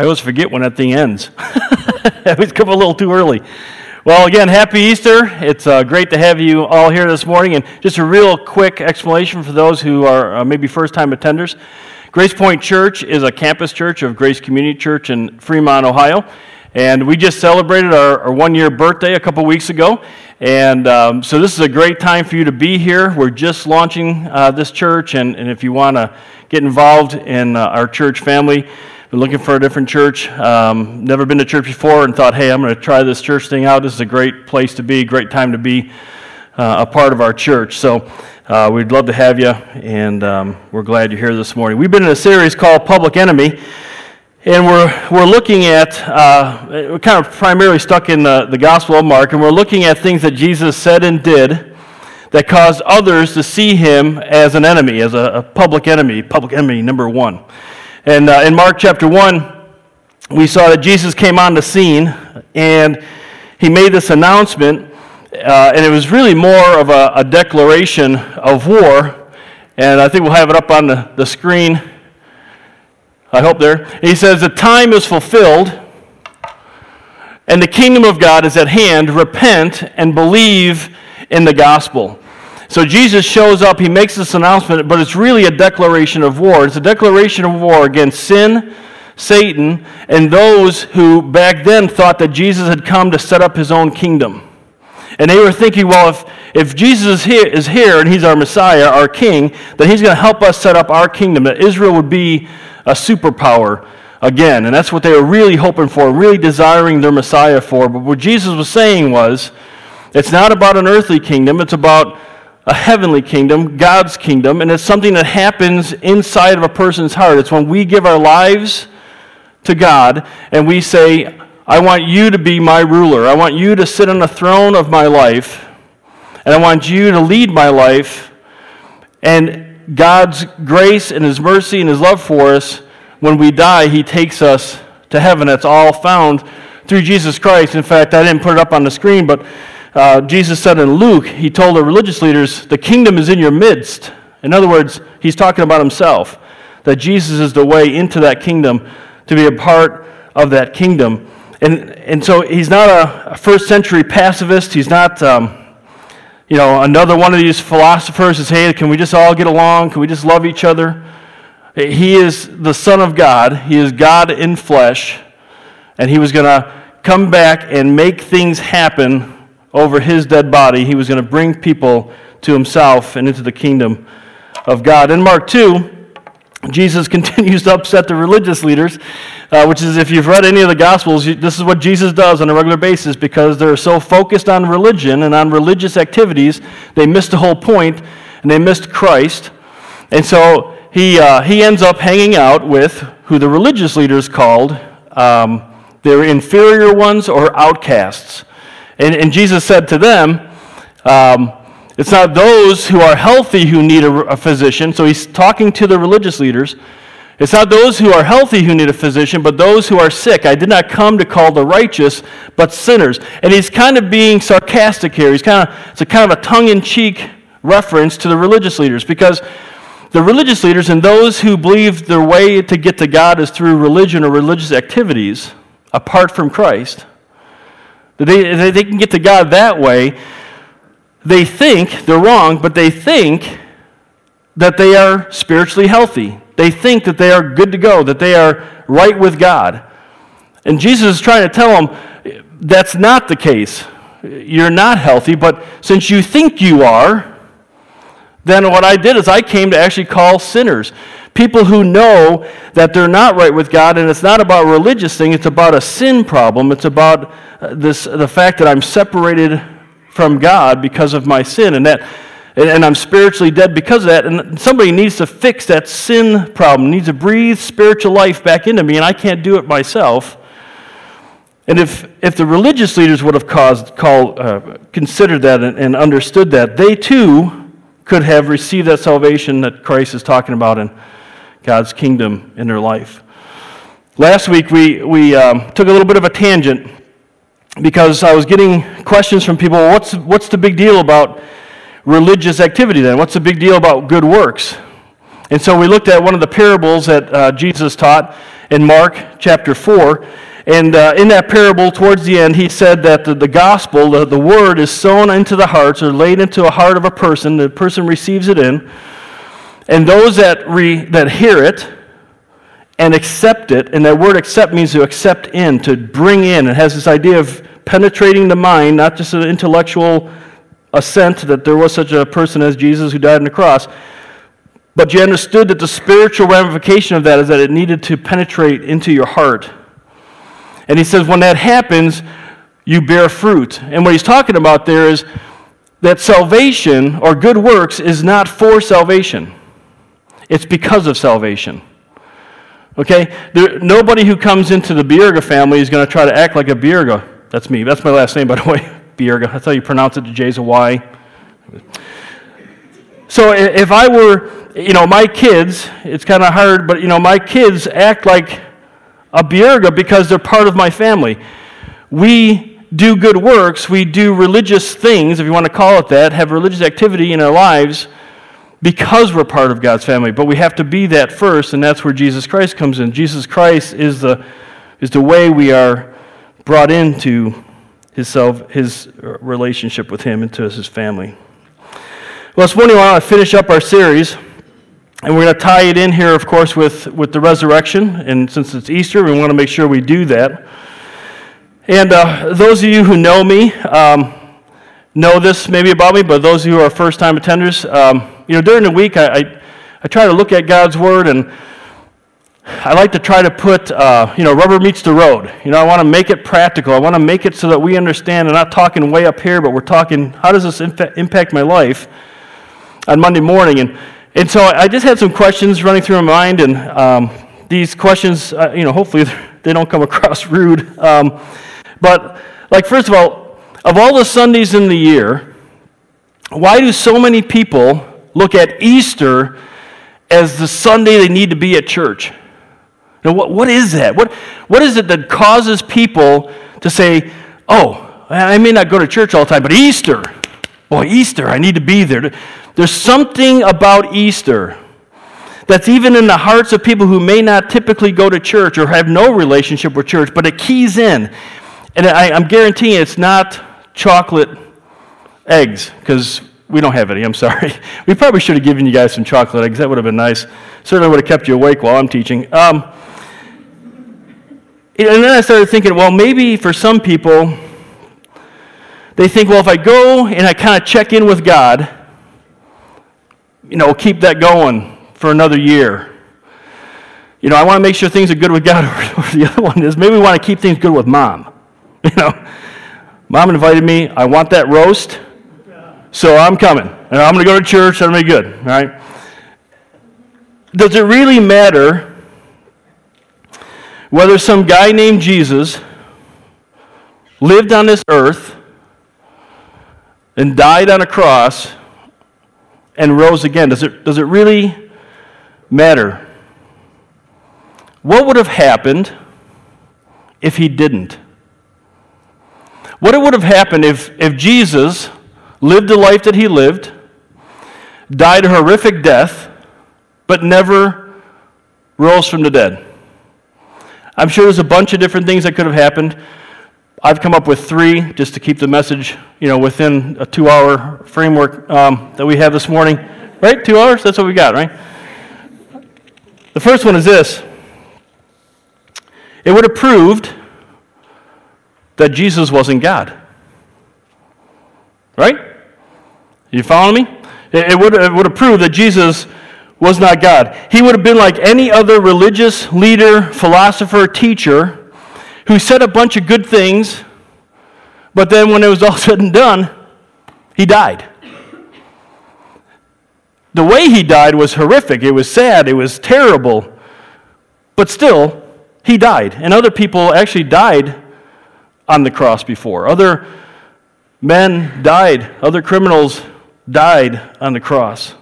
I always forget when that thing ends. I always come a little too early. Well, again, happy Easter. It's uh, great to have you all here this morning. And just a real quick explanation for those who are uh, maybe first time attenders. Grace Point Church is a campus church of Grace Community Church in Fremont, Ohio. And we just celebrated our, our one year birthday a couple weeks ago. And um, so this is a great time for you to be here. We're just launching uh, this church. And, and if you want to get involved in uh, our church family, been looking for a different church. Um, never been to church before and thought, hey, I'm going to try this church thing out. This is a great place to be, great time to be uh, a part of our church. So uh, we'd love to have you, and um, we're glad you're here this morning. We've been in a series called Public Enemy. And we're, we're looking at, uh, we're kind of primarily stuck in the, the Gospel of Mark, and we're looking at things that Jesus said and did that caused others to see him as an enemy, as a, a public enemy, public enemy number one. And uh, in Mark chapter 1, we saw that Jesus came on the scene and he made this announcement, uh, and it was really more of a, a, declaration of war. And I think we'll have it up on the, the screen. I hope there. He says, The time is fulfilled, and the kingdom of God is at hand. Repent and believe in the gospel. So Jesus shows up, he makes this announcement, but it's really a declaration of war. It's a declaration of war against sin, Satan, and those who back then thought that Jesus had come to set up his own kingdom. And they were thinking, well, if, if Jesus is here, is here and he's our Messiah, our king, then he's going to help us set up our kingdom, that Israel would be a superpower again. And that's what they were really hoping for, really desiring their Messiah for. But what Jesus was saying was, it's not about an earthly kingdom, it's about a heavenly kingdom, God's kingdom, and it's something that happens inside of a person's heart. It's when we give our lives to God and we say, I want you to be my ruler. I want you to sit on the throne of my life, and I want you to lead my life. And God's grace and His mercy and His love for us, when we die, He takes us to heaven. That's all found through Jesus Christ. In fact, I didn't put it up on the screen, but uh, Jesus said in Luke, he told the religious leaders, The kingdom is in your midst. In other words, he's talking about himself, that Jesus is the way into that kingdom to be a part of that kingdom. And, and so he's not a, a first century pacifist. He's not, um, you know, another one of these philosophers is, hey, can we just all get along? Can we just love each other? He is the Son of God. He is God in flesh. And he was going to come back and make things happen over his dead body. He was going to bring people to himself and into the kingdom of God. In Mark 2, Jesus continues to upset the religious leaders, uh, which is, if you've read any of the Gospels, this is what Jesus does on a regular basis because they're so focused on religion and on religious activities, they missed the whole point and they missed Christ. And so he, uh, he ends up hanging out with who the religious leaders called um, their inferior ones or outcasts. And, and Jesus said to them, um, It's not those who are healthy who need a, a physician. So he's talking to the religious leaders. It's not those who are healthy who need a physician, but those who are sick. I did not come to call the righteous, but sinners. And he's kind of being sarcastic here. He's kind of, it's a kind of a tongue in cheek reference to the religious leaders because the religious leaders and those who believe their way to get to God is through religion or religious activities apart from Christ they, they can get to God that way. They think, they're wrong, but they think that they are spiritually healthy. They think that they are good to go, that they are right with God. And Jesus is trying to tell them that's not the case. You're not healthy, but since you think you are, then what I did is I came to actually call sinners. People who know that they're not right with God, and it's not about a religious thing, it's about a sin problem. It's about uh, this, the fact that I'm separated from God because of my sin, and that and I'm spiritually dead because of that. And somebody needs to fix that sin problem, needs to breathe spiritual life back into me, and I can't do it myself. And if, if the religious leaders would have caused, called, uh, considered that and, and understood that, they too could have received that salvation that Christ is talking about in God's kingdom in their life. Last week, we, we um, took a little bit of a tangent because I was getting questions from people what's, what's the big deal about religious activity then? What's the big deal about good works? And so we looked at one of the parables that uh, Jesus taught, in Mark chapter 4. And uh, in that parable, towards the end, he said that the, the gospel, the, the word, is sown into the hearts or laid into a heart of a person. The person receives it in. And those that, re, that hear it and accept it, and that word accept means to accept in, to bring in. It has this idea of penetrating the mind, not just an intellectual assent that there was such a person as Jesus who died on the cross, but you understood that the spiritual ramification of that is that it needed to penetrate into your heart. And he says, when that happens, you bear fruit. And what he's talking about there is that salvation or good works is not for salvation, it's because of salvation. Okay? There, nobody who comes into the Bjerga family is going to try to act like a Bjerga. That's me. That's my last name, by the way. Bjerga. That's how you pronounce it. The J's a Y. So if I were, you know, my kids, it's kind of hard, but, you know, my kids act like a Bjerga because they're part of my family. We do good works, we do religious things, if you want to call it that, have religious activity in our lives because we're part of God's family. But we have to be that first, and that's where Jesus Christ comes in. Jesus Christ is the, is the way we are brought into his, self, his relationship with him and to his family. Well, this morning I want to finish up our series, and we're going to tie it in here, of course, with, with the resurrection. And since it's Easter, we want to make sure we do that. And uh, those of you who know me um, know this maybe about me, but those of you who are first time attenders, um, you know, during the week I, I, I try to look at God's Word and I like to try to put, uh, you know, rubber meets the road. You know, I want to make it practical. I want to make it so that we understand. I'm not talking way up here, but we're talking, how does this impact my life on Monday morning? And, and so I just had some questions running through my mind, and um, these questions, uh, you know, hopefully they don't come across rude. Um, but, like, first of all, of all the Sundays in the year, why do so many people look at Easter as the Sunday they need to be at church? Now, what, what is that? What, what is it that causes people to say, oh, I may not go to church all the time, but Easter, boy, Easter, I need to be there. There's something about Easter that's even in the hearts of people who may not typically go to church or have no relationship with church, but it keys in. And I, am guaranteeing it's not chocolate eggs, because we don't have any, I'm sorry. We probably should have given you guys some chocolate eggs. That would have been nice. Certainly would have kept you awake while I'm teaching. Um, and then I started thinking, well, maybe for some people, they think, well, if I go and I kind of check in with God, you know, keep that going for another year. You know, I want to make sure things are good with God. Or, the other one is maybe we want to keep things good with mom. You know, mom invited me. I want that roast, so I'm coming. And I'm going to go to church. That'll be good. All right. Does it really matter whether some guy named Jesus lived on this earth and died on a cross and rose again, does it, does it really matter? What would have happened if he didn't? What would have happened if, if Jesus lived the life that he lived, died a horrific death, but never rose from the dead? I'm sure there's a bunch of different things that could have happened. I've come up with three just to keep the message, you know, within a two-hour framework um, that we have this morning. Right? Two hours? That's what we got, right? The first one is this. It would have proved that Jesus wasn't God. Right? You follow me? It would, it would have proved that Jesus was not God. He would have been like any other religious leader, philosopher, teacher who said a bunch of good things, but then when it was all said and done, he died. The way he died was horrific. It was sad. It was terrible. But still, he died. And other people actually died on the cross before. Other men died. Other criminals died on the cross.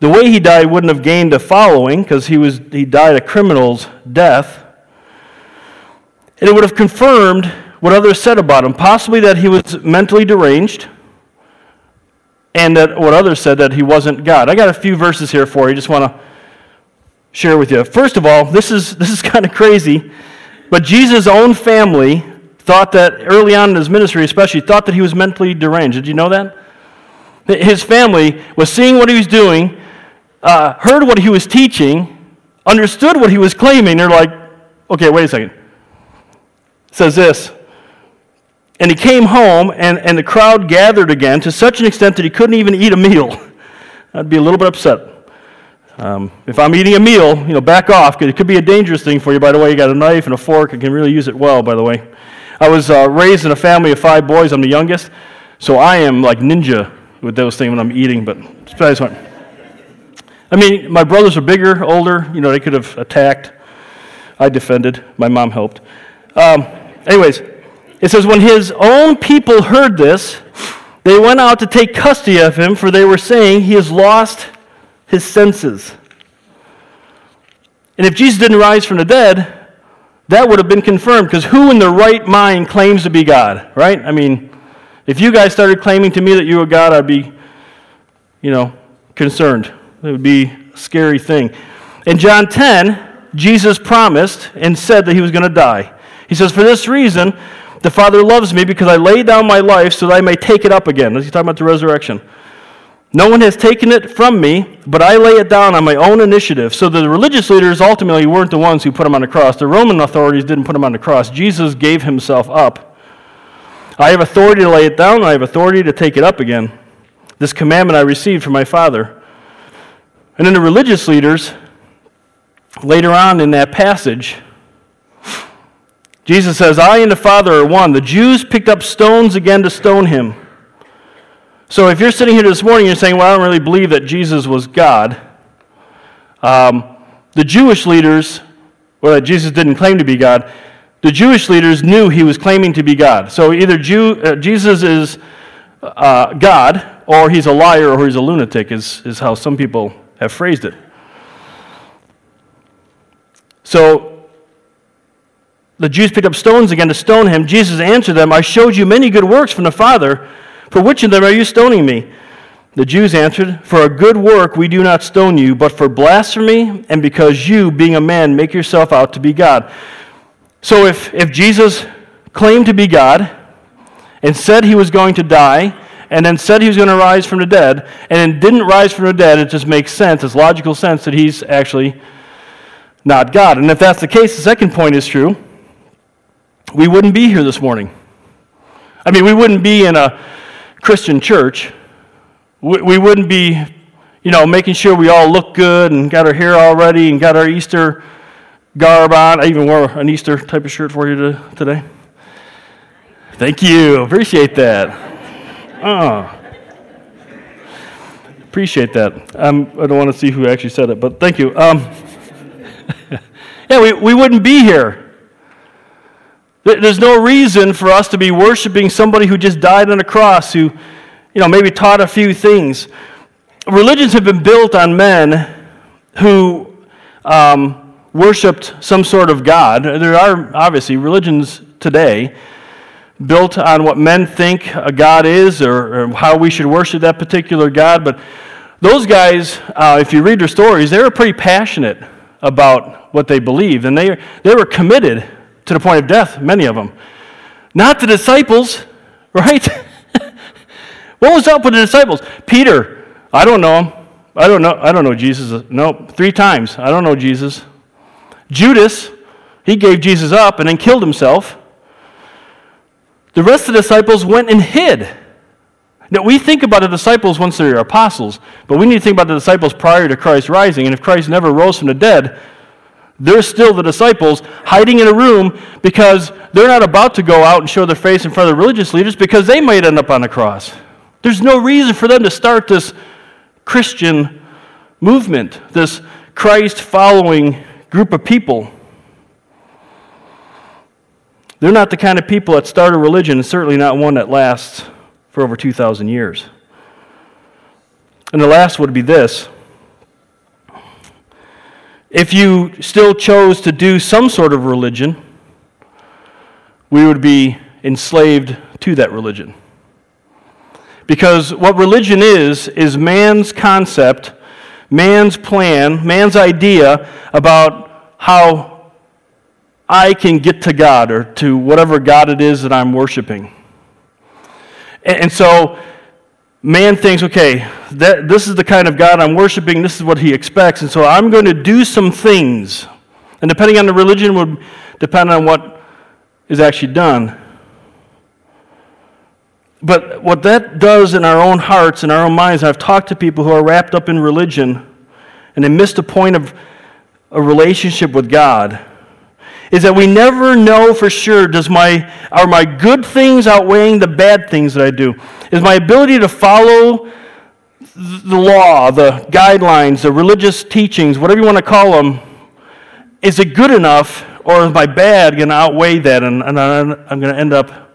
The way he died wouldn't have gained a following because he, was, he died a criminal's death. And it would have confirmed what others said about him, possibly that he was mentally deranged, and that what others said that he wasn't God. I got a few verses here for you. Just want to share with you. First of all, this is, this is kind of crazy, but Jesus' own family thought that early on in his ministry, especially, thought that he was mentally deranged. Did you know that? His family was seeing what he was doing, uh, heard what he was teaching, understood what he was claiming. They're like, okay, wait a second. It says this. And he came home, and, and the crowd gathered again to such an extent that he couldn't even eat a meal. I'd be a little bit upset. Um, if I'm eating a meal, you know, back off, because it could be a dangerous thing for you. By the way, you got a knife and a fork. I can really use it well, by the way. I was uh, raised in a family of five boys. I'm the youngest. So I am like ninja with those things when I'm eating, but what. I mean, my brothers are bigger, older. You know, they could have attacked. I defended. My mom helped. Um, anyways, it says, when his own people heard this, they went out to take custody of him, for they were saying he has lost his senses. And if Jesus didn't rise from the dead, that would have been confirmed because who in their right mind claims to be God, right? I mean, if you guys started claiming to me that you were God, I'd be, you know, concerned. It would be a scary thing. In John 10, Jesus promised and said that he was going to die. He says, For this reason, the Father loves me because I lay down my life so that I may take it up again. He's talking about the resurrection. No one has taken it from me, but I lay it down on my own initiative. So the religious leaders ultimately weren't the ones who put him on the cross. The Roman authorities didn't put him on the cross. Jesus gave himself up. I have authority to lay it down, I have authority to take it up again. This commandment I received from my Father. And then the religious leaders, later on in that passage, Jesus says, I and the Father are one. The Jews picked up stones again to stone him. So if you're sitting here this morning you're saying, well, I don't really believe that Jesus was God, um, the Jewish leaders, or that Jesus didn't claim to be God, the Jewish leaders knew he was claiming to be God. So either Jew, uh, Jesus is uh, God, or he's a liar, or he's a lunatic, is, is how some people have phrased it. So the Jews picked up stones again to stone him. Jesus answered them, I showed you many good works from the Father. For which of them are you stoning me? The Jews answered, For a good work we do not stone you, but for blasphemy, and because you, being a man, make yourself out to be God. So if, if Jesus claimed to be God, and said he was going to die, and then said he was going to rise from the dead, and didn't rise from the dead, it just makes sense, it's logical sense that he's actually not God. And if that's the case, the second point is true. We wouldn't be here this morning. I mean, we wouldn't be in a Christian church, we, wouldn't be, you know, making sure we all look good and got our hair all ready and got our Easter garb on. I even wore an Easter type of shirt for you to, today. Thank you. Appreciate that. Oh. Appreciate that. Um, I don't want to see who actually said it, but thank you. Um, yeah, we, we wouldn't be here there's no reason for us to be worshiping somebody who just died on a cross, who, you know, maybe taught a few things. Religions have been built on men who um, worshiped some sort of God. There are obviously religions today built on what men think a God is or, or how we should worship that particular God. But those guys, uh, if you read their stories, they were pretty passionate about what they believed, and they, they were committed to the point of death, many of them. Not the disciples, right? what was up with the disciples? Peter, I don't know him. I don't know. I don't know Jesus. No, three times. I don't know Jesus. Judas, he gave Jesus up and then killed himself. The rest of the disciples went and hid. Now, we think about the disciples once they're apostles, but we need to think about the disciples prior to Christ rising. And if Christ never rose from the dead, they're still the disciples hiding in a room because they're not about to go out and show their face in front of the religious leaders because they might end up on the cross. There's no reason for them to start this Christian movement, this Christ following group of people. They're not the kind of people that start a religion, and certainly not one that lasts for over 2,000 years. And the last would be this if you still chose to do some sort of religion, we would be enslaved to that religion. Because what religion is, is man's concept man's plan, man's idea about how I can get to God or to whatever God it is that I'm worshiping. And, and so man thinks, okay, that, this is the kind of God I'm worshiping, this is what he expects, and so I'm going to do some things. And depending on the religion would depend on what is actually done. But what that does in our own hearts and our own minds, I've talked to people who are wrapped up in religion and they missed the point of a relationship with God, is that we never know for sure does my, are my good things outweighing the bad things that I do? Is my ability to follow the law, the guidelines, the religious teachings, whatever you want to call them, is it good enough or is my bad going to outweigh that and, and I'm going to end up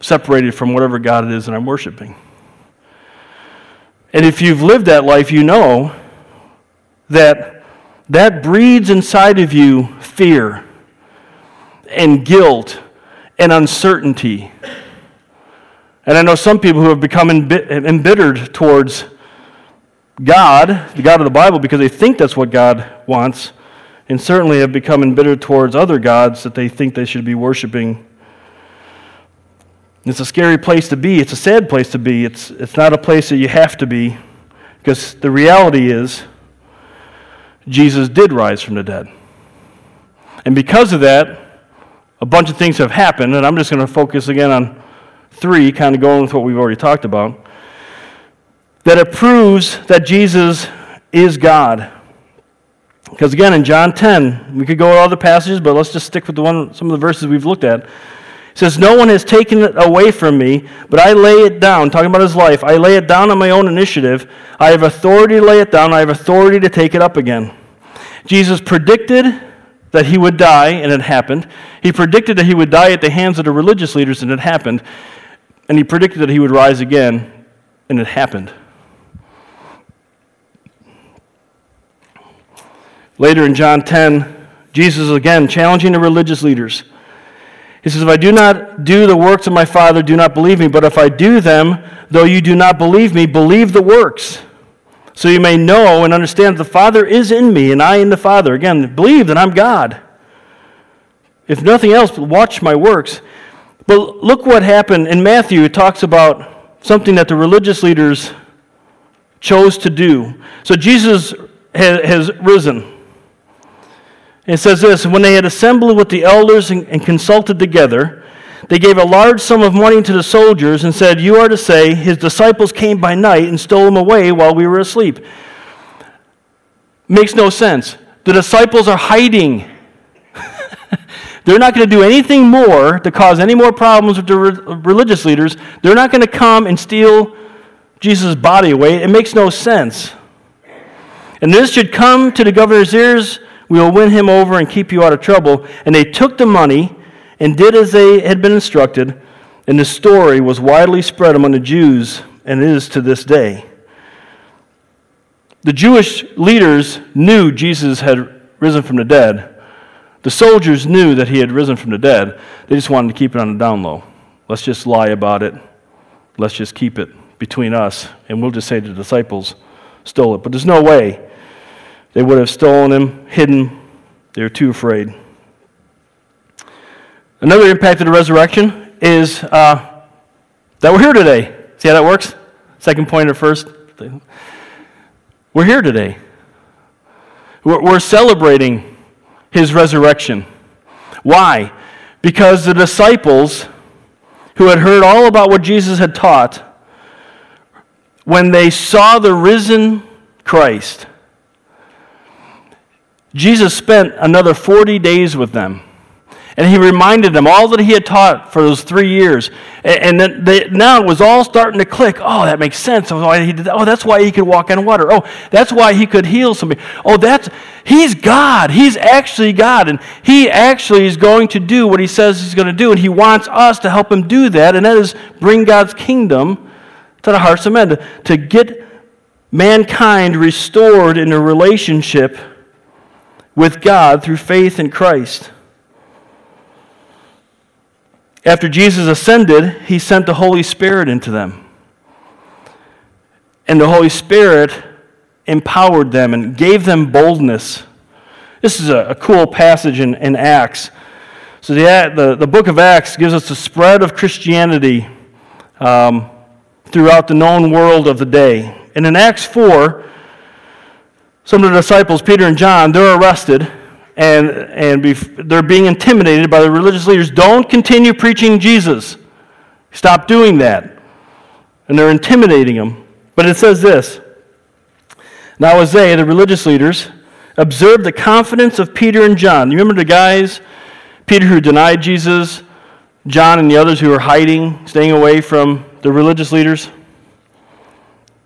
separated from whatever God it is that I'm worshiping. And if you've lived that life, you know that that breeds inside of you fear and guilt and uncertainty. And I know some people who have become embittered towards God, the God of the Bible, because they think that's what God wants, and certainly have become embittered towards other gods that they think they should be worshiping it's a scary place to be. It's a sad place to be. It's, it's not a place that you have to be because the reality is Jesus did rise from the dead. And because of that, a bunch of things have happened, and I'm just going to focus again on three, kind of going with what we've already talked about, that it proves that Jesus is God. Because again, in John 10, we could go with all the passages, but let's just stick with the one, some of the verses we've looked at It says, No one has taken it away from me, but I lay it down. Talking about his life. I lay it down on my own initiative. I have authority to lay it down. I have authority to take it up again. Jesus predicted that he would die, and it happened. He predicted that he would die at the hands of the religious leaders, and it happened. And he predicted that he would rise again, and it happened. Later in John 10, Jesus is again challenging the religious leaders. He says, If I do not do the works of my Father, do not believe me. But if I do them, though you do not believe me, believe the works. So you may know and understand the Father is in me, and I in the Father. Again, believe that I'm God. If nothing else, watch my works. But look what happened in Matthew. It talks about something that the religious leaders chose to do. So Jesus has risen. It says this When they had assembled with the elders and consulted together, they gave a large sum of money to the soldiers and said, You are to say, His disciples came by night and stole him away while we were asleep. Makes no sense. The disciples are hiding. They're not going to do anything more to cause any more problems with the re- religious leaders. They're not going to come and steal Jesus' body away. It makes no sense. And this should come to the governor's ears we will win him over and keep you out of trouble. And they took the money and did as they had been instructed. And the story was widely spread among the Jews and is to this day. The Jewish leaders knew Jesus had risen from the dead. The soldiers knew that he had risen from the dead. They just wanted to keep it on the down low. Let's just lie about it. Let's just keep it between us. And we'll just say the disciples stole it. But there's no way they would have stolen him, hidden. They were too afraid. Another impact of the resurrection is uh, that we're here today. See how that works? Second point or first? We're here today. We're, we're celebrating his resurrection. Why? Because the disciples who had heard all about what Jesus had taught, when they saw the risen Christ, Jesus spent another 40 days with them. And he reminded them all that he had taught for those three years. And then they, now it was all starting to click. Oh, that makes sense. Oh, that. Oh, that's why he could walk on water. Oh, that's why he could heal somebody. Oh, that's he's God. He's actually God. And he actually is going to do what he says he's going to do. And he wants us to help him do that. And that is bring God's kingdom to the hearts of men, to, to get mankind restored in a relationship with God through faith in Christ. After Jesus ascended, he sent the Holy Spirit into them. And the Holy Spirit empowered them and gave them boldness. This is a, a cool passage in, in Acts. So, the, the, the, book of Acts gives us the spread of Christianity um, throughout the known world of the day. And in Acts 4, some of the disciples, Peter and John, they're arrested and, and they're being intimidated by the religious leaders. Don't continue preaching Jesus. Stop doing that. And they're intimidating them. But it says this Now, as they, the religious leaders, observed the confidence of Peter and John, you remember the guys, Peter who denied Jesus, John and the others who were hiding, staying away from the religious leaders?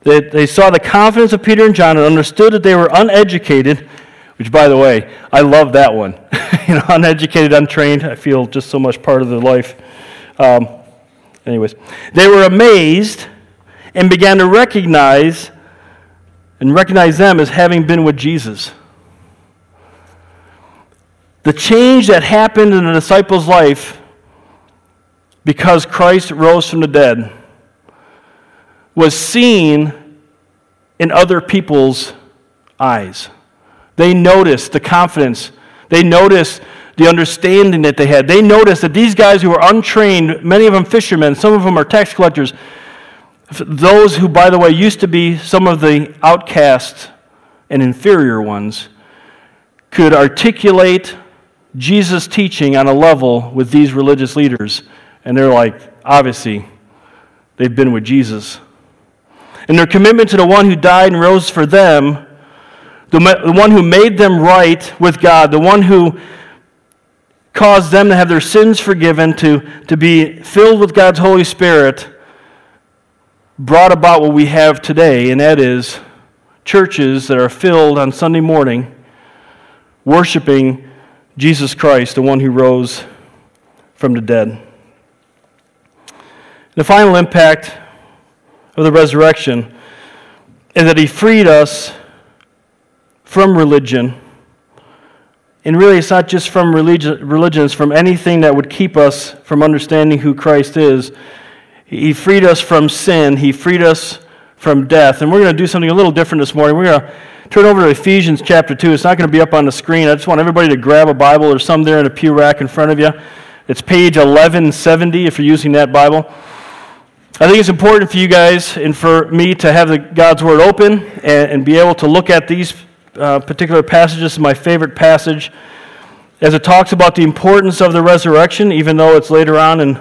They, they saw the confidence of Peter and John and understood that they were uneducated, which, by the way, I love that one. you know, uneducated, untrained. I feel just so much part of their life. Um, anyways, they were amazed and began to recognize and recognize them as having been with Jesus. The change that happened in the disciples' life because Christ rose from the dead was seen in other people's eyes. They noticed the confidence. They noticed the understanding that they had. They noticed that these guys who were untrained, many of them fishermen, some of them are tax collectors, those who, by the way, used to be some of the outcasts and inferior ones, could articulate Jesus' teaching on a level with these religious leaders. And they're like, obviously, they've been with Jesus and their commitment to the one who died and rose for them, the, the one who made them right with God, the one who caused them to have their sins forgiven, to, to be filled with God's Holy Spirit, brought about what we have today, and that is churches that are filled on Sunday morning worshiping Jesus Christ, the one who rose from the dead. The final impact of the resurrection is that he freed us from religion. And really, it's not just from religion, religions, from anything that would keep us from understanding who Christ is. He freed us from sin, He freed us from death. And we're going to do something a little different this morning. We're going to turn over to Ephesians chapter 2. It's not going to be up on the screen. I just want everybody to grab a Bible. or some there in a pew rack in front of you. It's page 1170 if you're using that Bible. I think it's important for you guys and for me to have the, God's Word open and, and, be able to look at these uh, particular passages. This is my favorite passage as it talks about the importance of the resurrection, even though it's later on in,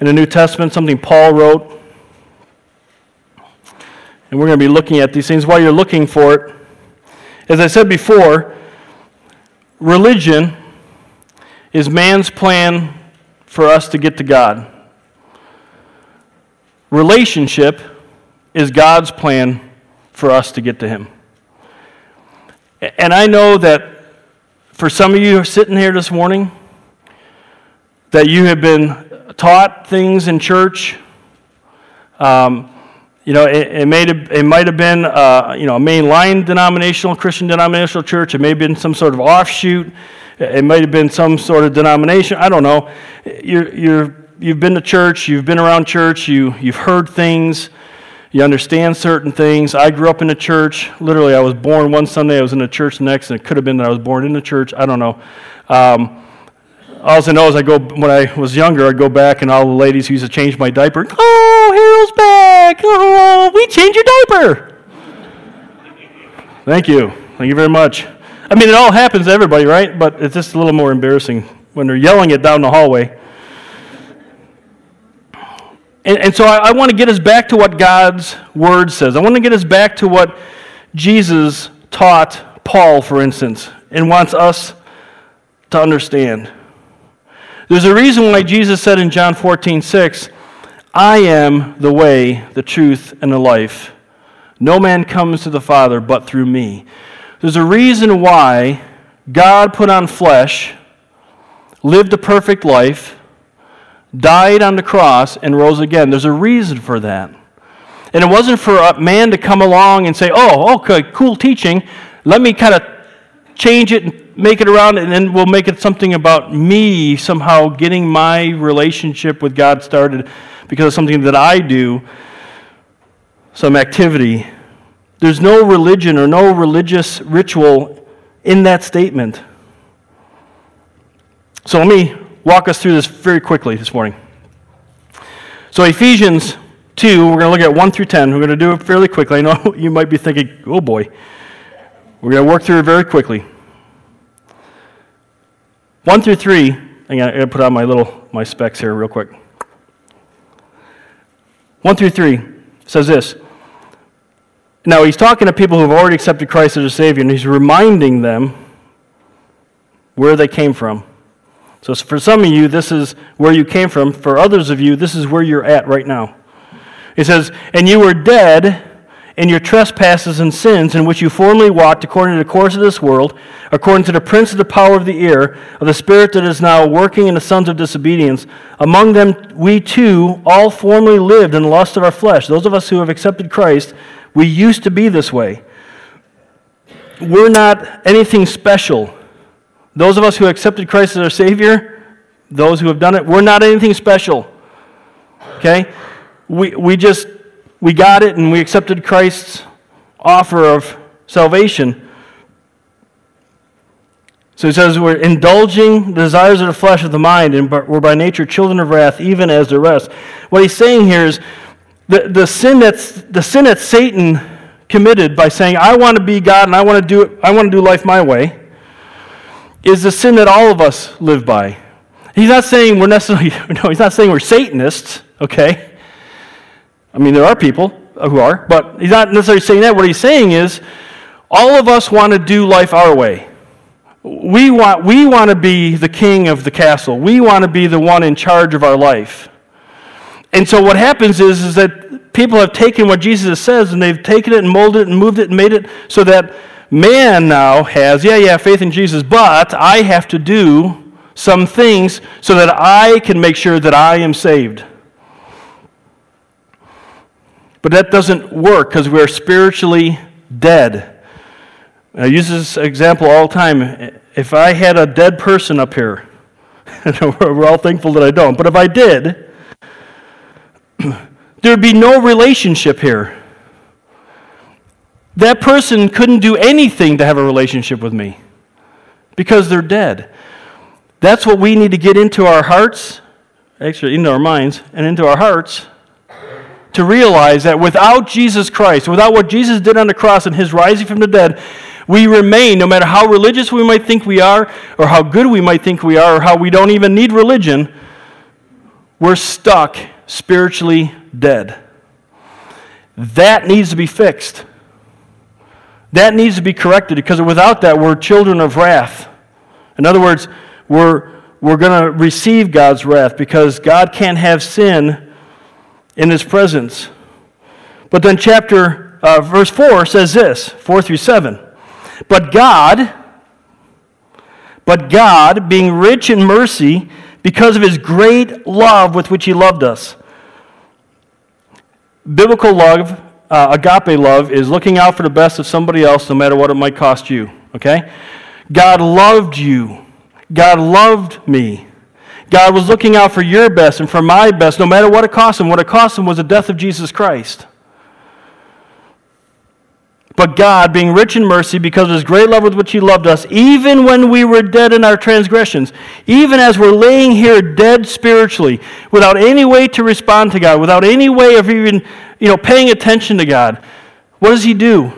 in the New Testament, something Paul wrote. And we're going to be looking at these things while you're looking for it. As I said before, religion is man's plan for us to get to God. Relationship is God's plan for us to get to Him. And I know that for some of you who are sitting here this morning, that you have been taught things in church. Um, you know, it, it, may have, it might have been, uh, you know, a mainline denominational Christian denominational church. It may have been some sort of offshoot. It might have been some sort of denomination. I don't know. You're, you're you've been to church, you've been around church, you, you've heard things, you understand certain things. I grew up in a church. Literally, I was born one Sunday, I was in a church next, and it could have been that I was born in a church. I don't know. Um, all I know is I go when I was younger, I'd go back and all the ladies who used to change my diaper, oh, Harold's back. Oh, we change your diaper. Thank you. Thank you very much. I mean, it all happens to everybody, right? But it's just a little more embarrassing when they're yelling it down the hallway. And, and so I, I want to get us back to what God's word says. I want to get us back to what Jesus taught Paul, for instance, and wants us to understand. There's a reason why Jesus said in John 14, 6, I am the way, the truth, and the life. No man comes to the Father but through me. There's a reason why God put on flesh, lived a perfect life, died on the cross, and rose again. There's a reason for that. And it wasn't for a man to come along and say, oh, okay, cool teaching. Let me kind of change it and make it around, and then we'll make it something about me somehow getting my relationship with God started because of something that I do, some activity. There's no religion or no religious ritual in that statement. So let me walk us through this very quickly this morning. So, Ephesians 2, we're going to look at 1 through 10. We're going to do it fairly quickly. I know you might be thinking, oh boy. We're going to work through it very quickly. 1 through 3, I'm going to put on my little my specs here real quick. 1 through 3 says this. Now, he's talking to people who have already accepted Christ as a Savior, and he's reminding them where they came from. So, for some of you, this is where you came from. For others of you, this is where you're at right now. It says, And you were dead in your trespasses and sins, in which you formerly walked according to the course of this world, according to the prince of the power of the air, of the spirit that is now working in the sons of disobedience. Among them, we too all formerly lived in the lust of our flesh. Those of us who have accepted Christ, we used to be this way. We're not anything special. Those of us who accepted Christ as our Savior, those who have done it, we're not anything special. Okay? We, we just, we got it and we accepted Christ's offer of salvation. So he says, We're indulging the desires of the flesh of the mind, and we're by nature children of wrath, even as the rest. What he's saying here is the, the, sin, that's, the sin that Satan committed by saying, I want to be God and I want to do, it, I want to do life my way is the sin that all of us live by. He's not saying we're necessarily, no, he's not saying we're Satanists, okay? I mean, there are people uh, who are, but he's not necessarily saying that. What he's saying is all of us want to do life our way. We want, we want to be the king of the castle. We want to be the one in charge of our life. And so what happens is, is that people have taken what Jesus says and they've taken it and molded it and moved it and made it so that man now has, yeah, yeah, faith in Jesus, but I have to do some things so that I can make sure that I am saved. But that doesn't work because we're spiritually dead. I use this example all the time. If I had a dead person up here, we're all thankful that I don't, but if I did, there'd be no relationship here that person couldn't do anything to have a relationship with me because they're dead. That's what we need to get into our hearts, actually, into our minds, and into our hearts to realize that without Jesus Christ, without what Jesus did on the cross and his rising from the dead, we remain, no matter how religious we might think we are, or how good we might think we are, or how we don't even need religion, we're stuck spiritually dead. That needs to be fixed. That needs to be corrected because without that, we're children of wrath. In other words, we're, we're going to receive God's wrath because God can't have sin in his presence. But then, chapter, uh, verse 4 says this 4 through 7. But God, but God, being rich in mercy, because of his great love with which he loved us. Biblical love uh, agape love is looking out for the best of somebody else no matter what it might cost you, okay? God loved you. God loved me. God was looking out for your best and for my best no matter what it cost him. What it cost him was the death of Jesus Christ. But God, being rich in mercy, because of his great love with which he loved us, even when we were dead in our transgressions, even as we're laying here dead spiritually, without any way to respond to God, without any way of even you know, paying attention to God, what does he do?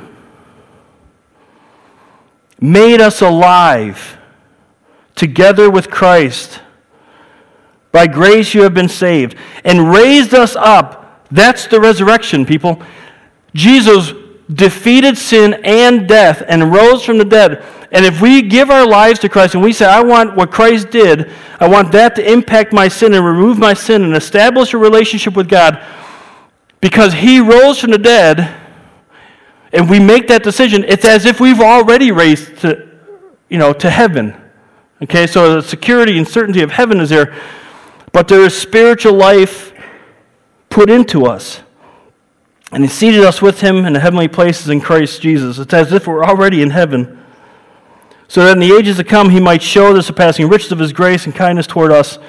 Made us alive together with Christ. By grace you have been saved. And raised us up. That's the resurrection, people. Jesus defeated sin and death and rose from the dead. And if we give our lives to Christ and we say, I want what Christ did, I want that to impact my sin and remove my sin and establish a relationship with God, because he rose from the dead and we make that decision, it's as if we've already raised to, you know, to heaven. Okay, so the security and certainty of heaven is there, but there is spiritual life put into us. And he seated us with him in the heavenly places in Christ Jesus. It's as if we're already in heaven. So that in the ages to come he might show the surpassing riches of his grace and kindness toward us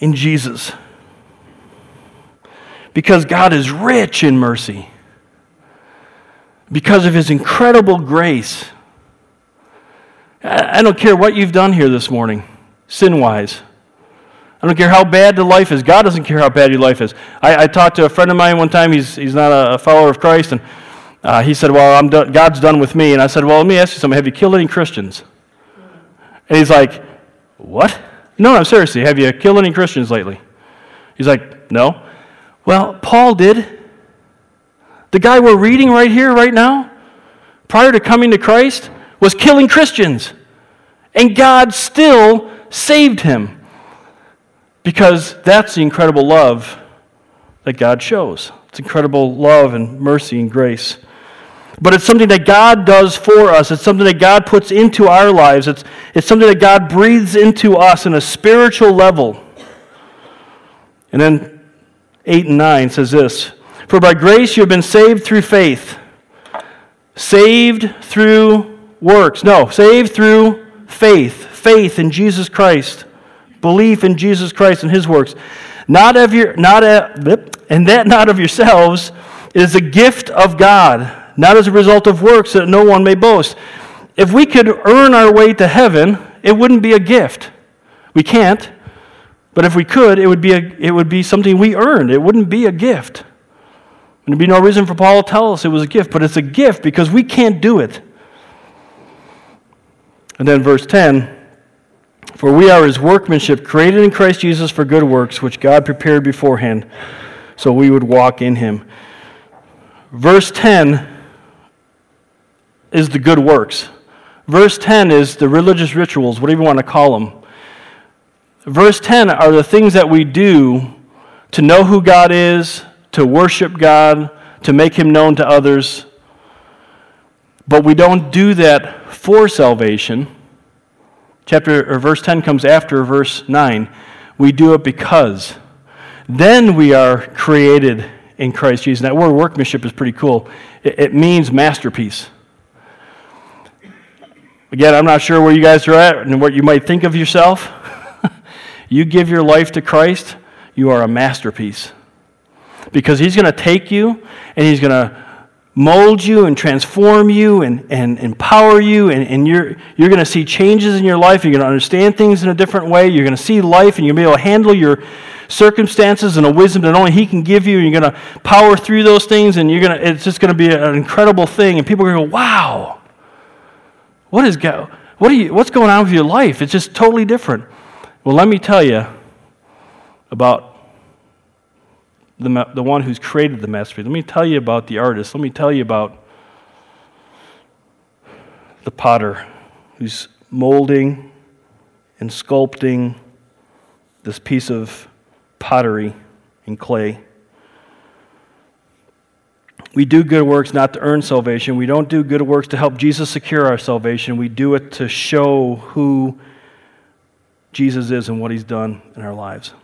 in Jesus. Because God is rich in mercy. because of his incredible grace. I don't care what you've done here this morning, sin wise. I don't care how bad the life is. God doesn't care how bad your life is. I, I talked to a friend of mine one time. He's, he's not a, follower of Christ. And uh, he said, Well, I'm done, God's done with me. And I said, Well, let me ask you something. Have you killed any Christians? And he's like, What? No, no, seriously. Have you killed any Christians lately? He's like, No. Well, Paul did. The guy we're reading right here, right now, prior to coming to Christ, was killing Christians. And God still saved him. Because that's the incredible love that God shows. It's incredible love and mercy and grace. But it's something that God does for us. It's something that God puts into our lives. It's, it's something that God breathes into us in a spiritual level. And then 8 and 9 says this For by grace you have been saved through faith. Saved through works. No, saved through faith. Faith in Jesus Christ belief in Jesus Christ and his works. Not of your not a, and that not of yourselves is a gift of God, not as a result of works that no one may boast. If we could earn our way to heaven, it wouldn't be a gift. We can't. But if we could, it would be, a, it would be something we earned. It wouldn't be a gift. And There'd be no reason for Paul to tell us it was a gift, but it's a gift because we can't do it. And then verse 10 for we are his workmanship, created in Christ Jesus for good works, which God prepared beforehand, so we would walk in him. Verse 10 is the good works. Verse 10 is the religious rituals, whatever you want to call them. Verse 10 are the things that we do to know who God is, to worship God, to make him known to others. But we don't do that for salvation chapter or verse 10 comes after verse 9. We do it because then we are created in Christ Jesus. That word workmanship is pretty cool. It, it means masterpiece. Again, I'm not sure where you guys are at and what you might think of yourself. You give your life to Christ, you are a masterpiece. Because He's going to take you and He's going to mold you and transform you and, and empower you, and, and you're, you're going to see changes in your life. You're going to understand things in a different way. You're going to see life, and you're going to be able to handle your circumstances in a wisdom that only He can give you. and You're going to power through those things, and you're going to, it's just going to be an incredible thing. And people are going to go, wow, what is go, what are you, what's going on with your life? It's just totally different. Well, let me tell you about the, the one who's created the masterpiece. Let me tell you about the artist. Let me tell you about the potter who's molding and sculpting this piece of pottery in clay. We do good works not to earn salvation. We don't do good works to help Jesus secure our salvation. We do it to show who Jesus is and what he's done in our lives.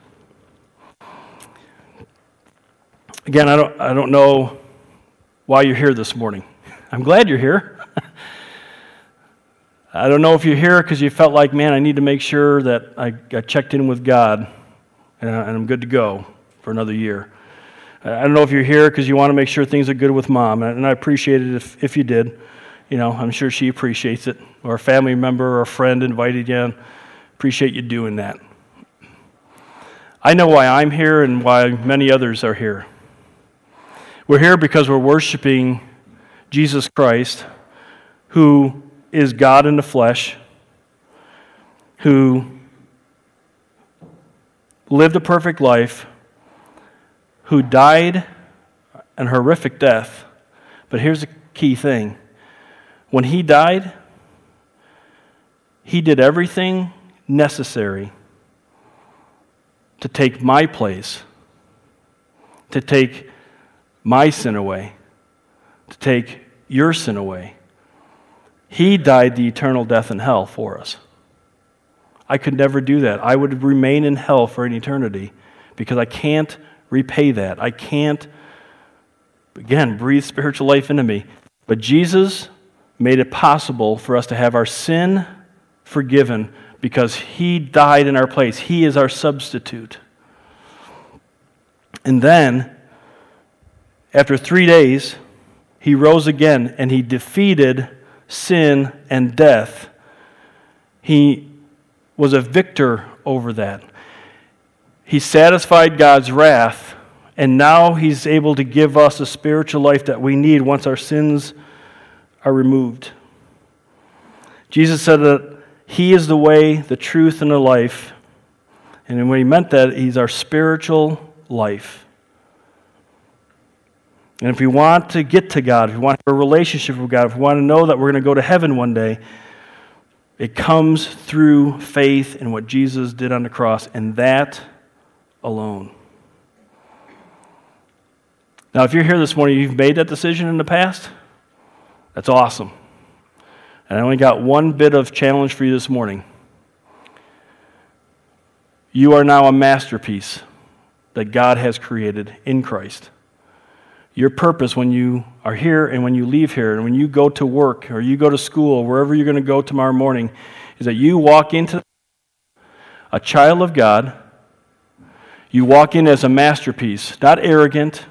Again, I don't, I don't know why you're here this morning. I'm glad you're here. I don't know if you're here because you felt like, man, I need to make sure that I got checked in with God uh, and I'm good to go for another year. I don't know if you're here because you want to make sure things are good with mom, and I appreciate it if, if you did. You know, I'm sure she appreciates it. Or a family member or a friend invited you. Appreciate you doing that. I know why I'm here and why many others are here. We're here because we're worshiping Jesus Christ, who is God in the flesh, who lived a perfect life, who died an horrific death. But here's the key thing when he died, he did everything necessary to take my place, to take my sin away, to take your sin away. He died the eternal death in hell for us. I could never do that. I would remain in hell for an eternity because I can't repay that. I can't, again, breathe spiritual life into me. But Jesus made it possible for us to have our sin forgiven because He died in our place. He is our substitute. And then after three days, He rose again and he defeated sin and death. He was a victor over that. He satisfied God's wrath, and now he's able to give us a spiritual life that we need once our sins are removed. Jesus said that he is the way, the truth, and the life. And when he meant that, he's our spiritual life. And if we want to get to God, if we want a relationship with God, if we want to know that we're going to go to heaven one day, it comes through faith in what Jesus did on the cross, and that alone. Now, if you're here this morning, you've made that decision in the past, that's awesome. And I only got one bit of challenge for you this morning. You are now a masterpiece that God has created in Christ. Your purpose when you are here and when you leave here and when you go to work or you go to school, wherever you're going to go tomorrow morning, is that you walk into a child of God. You walk in as a masterpiece, not arrogant.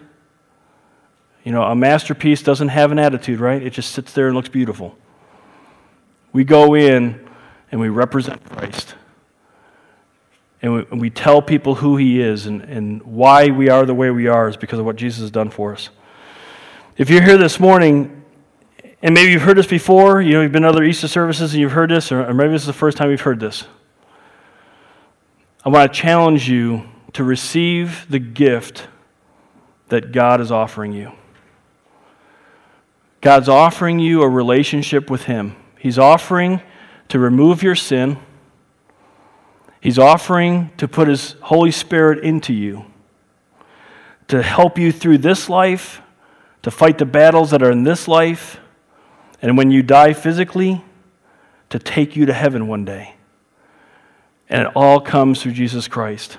You know, a masterpiece doesn't have an attitude, right? It just sits there and looks beautiful. We go in and we represent Christ. And we, and we, tell people who he is and, and why we are the way we are is because of what Jesus has done for us. If you're here this morning, and maybe you've heard this before, you know, you've been to other Easter services and you've heard this, or, or maybe this is the first time you've heard this. I want to challenge you to receive the gift that God is offering you. God's offering you a relationship with Him. He's offering to remove your sin. He's offering to put His Holy Spirit into you, to help you through this life, to fight the battles that are in this life, and when you die physically, to take you to heaven one day. And it all comes through Jesus Christ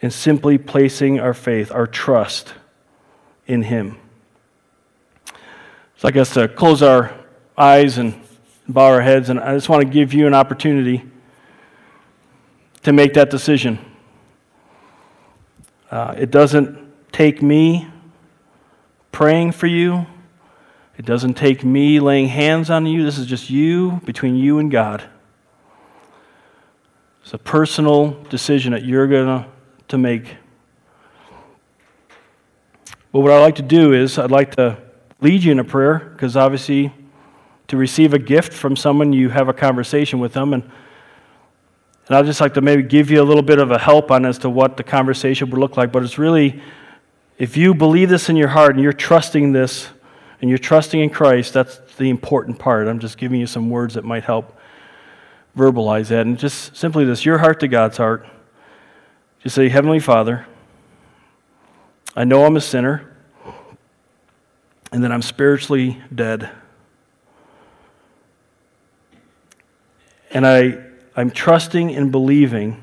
in simply placing our faith, our trust in Him. So I guess to close our eyes and bow our heads, and I just want to give you an opportunity to make that decision. Uh, it doesn't take me praying for you. It doesn't take me laying hands on you. This is just you, between you and God. It's a personal decision that you're going to make. But what I'd like to do is, I'd like to lead you in a prayer because obviously to receive a gift from someone, you have a conversation with them. And, and I'd just like to maybe give you a little bit of a help on as to what the conversation would look like. But it's really, if you believe this in your heart and you're trusting this and you're trusting in Christ, that's the important part. I'm just giving you some words that might help verbalize that. And just simply this your heart to God's heart. Just say, Heavenly Father, I know I'm a sinner and that I'm spiritually dead. And I, I'm trusting and believing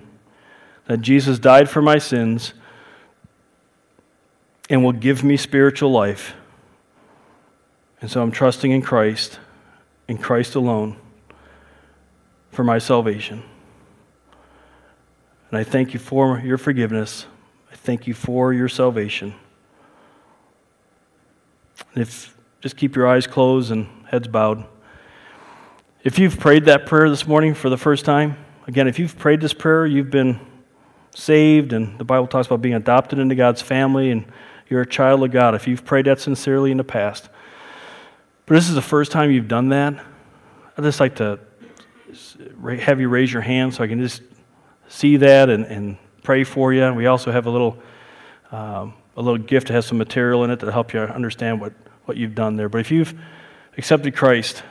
that Jesus died for my sins and will give me spiritual life. And so I'm trusting in Christ, in Christ alone, for my salvation. And I thank you for your forgiveness. I thank you for your salvation. If just keep your eyes closed and heads bowed. If you've prayed that prayer this morning for the first time, again, if you've prayed this prayer, you've been saved, and the Bible talks about being adopted into God's family, and you're a child of God. If you've prayed that sincerely in the past, but this is the first time you've done that, I'd just like to have you raise your hand so I can just see that and, and pray for you. We also have a little um, a little gift that has some material in it to help you understand what, what you've done there. But if you've accepted Christ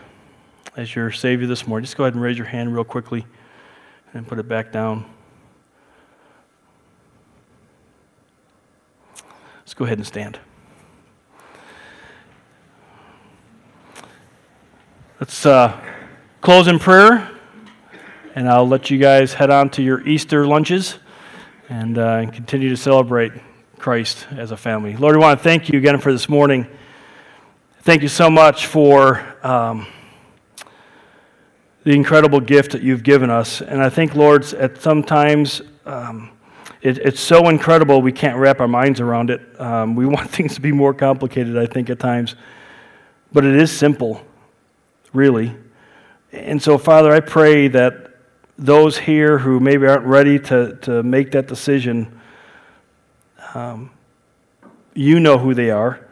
as your Savior this morning, just go ahead and raise your hand real quickly and put it back down. Let's go ahead and stand. Let's uh, close in prayer, and I'll let you guys head on to your Easter lunches and uh, continue to celebrate Christ as a family. Lord, we want to thank you again for this morning. Thank you so much for um, the incredible gift that you've given us. And I think, Lord, at sometimes um, it, it's so incredible we can't wrap our minds around it. Um, we want things to be more complicated, I think, at times. But it is simple, really. And so, Father, I pray that those here who maybe aren't ready to, to make that decision, um, you know who they are.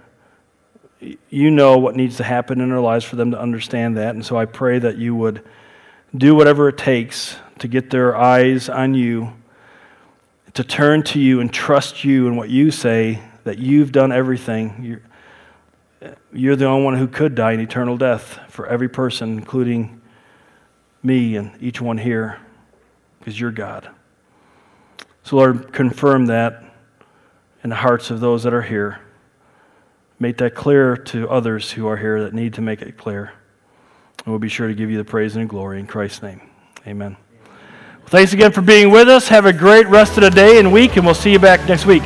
You know what needs to happen in their lives for them to understand that. And so I pray that you would do whatever it takes to get their eyes on you, to turn to you and trust you and what you say, that you've done everything. You're, you're the only one who could die an eternal death for every person, including me and each one here, because you're God. So, Lord, confirm that in the hearts of those that are here. Make that clear to others who are here that need to make it clear. And we'll be sure to give you the praise and the glory in Christ's name. Amen. Well, thanks again for being with us. Have a great rest of the day and week, and we'll see you back next week.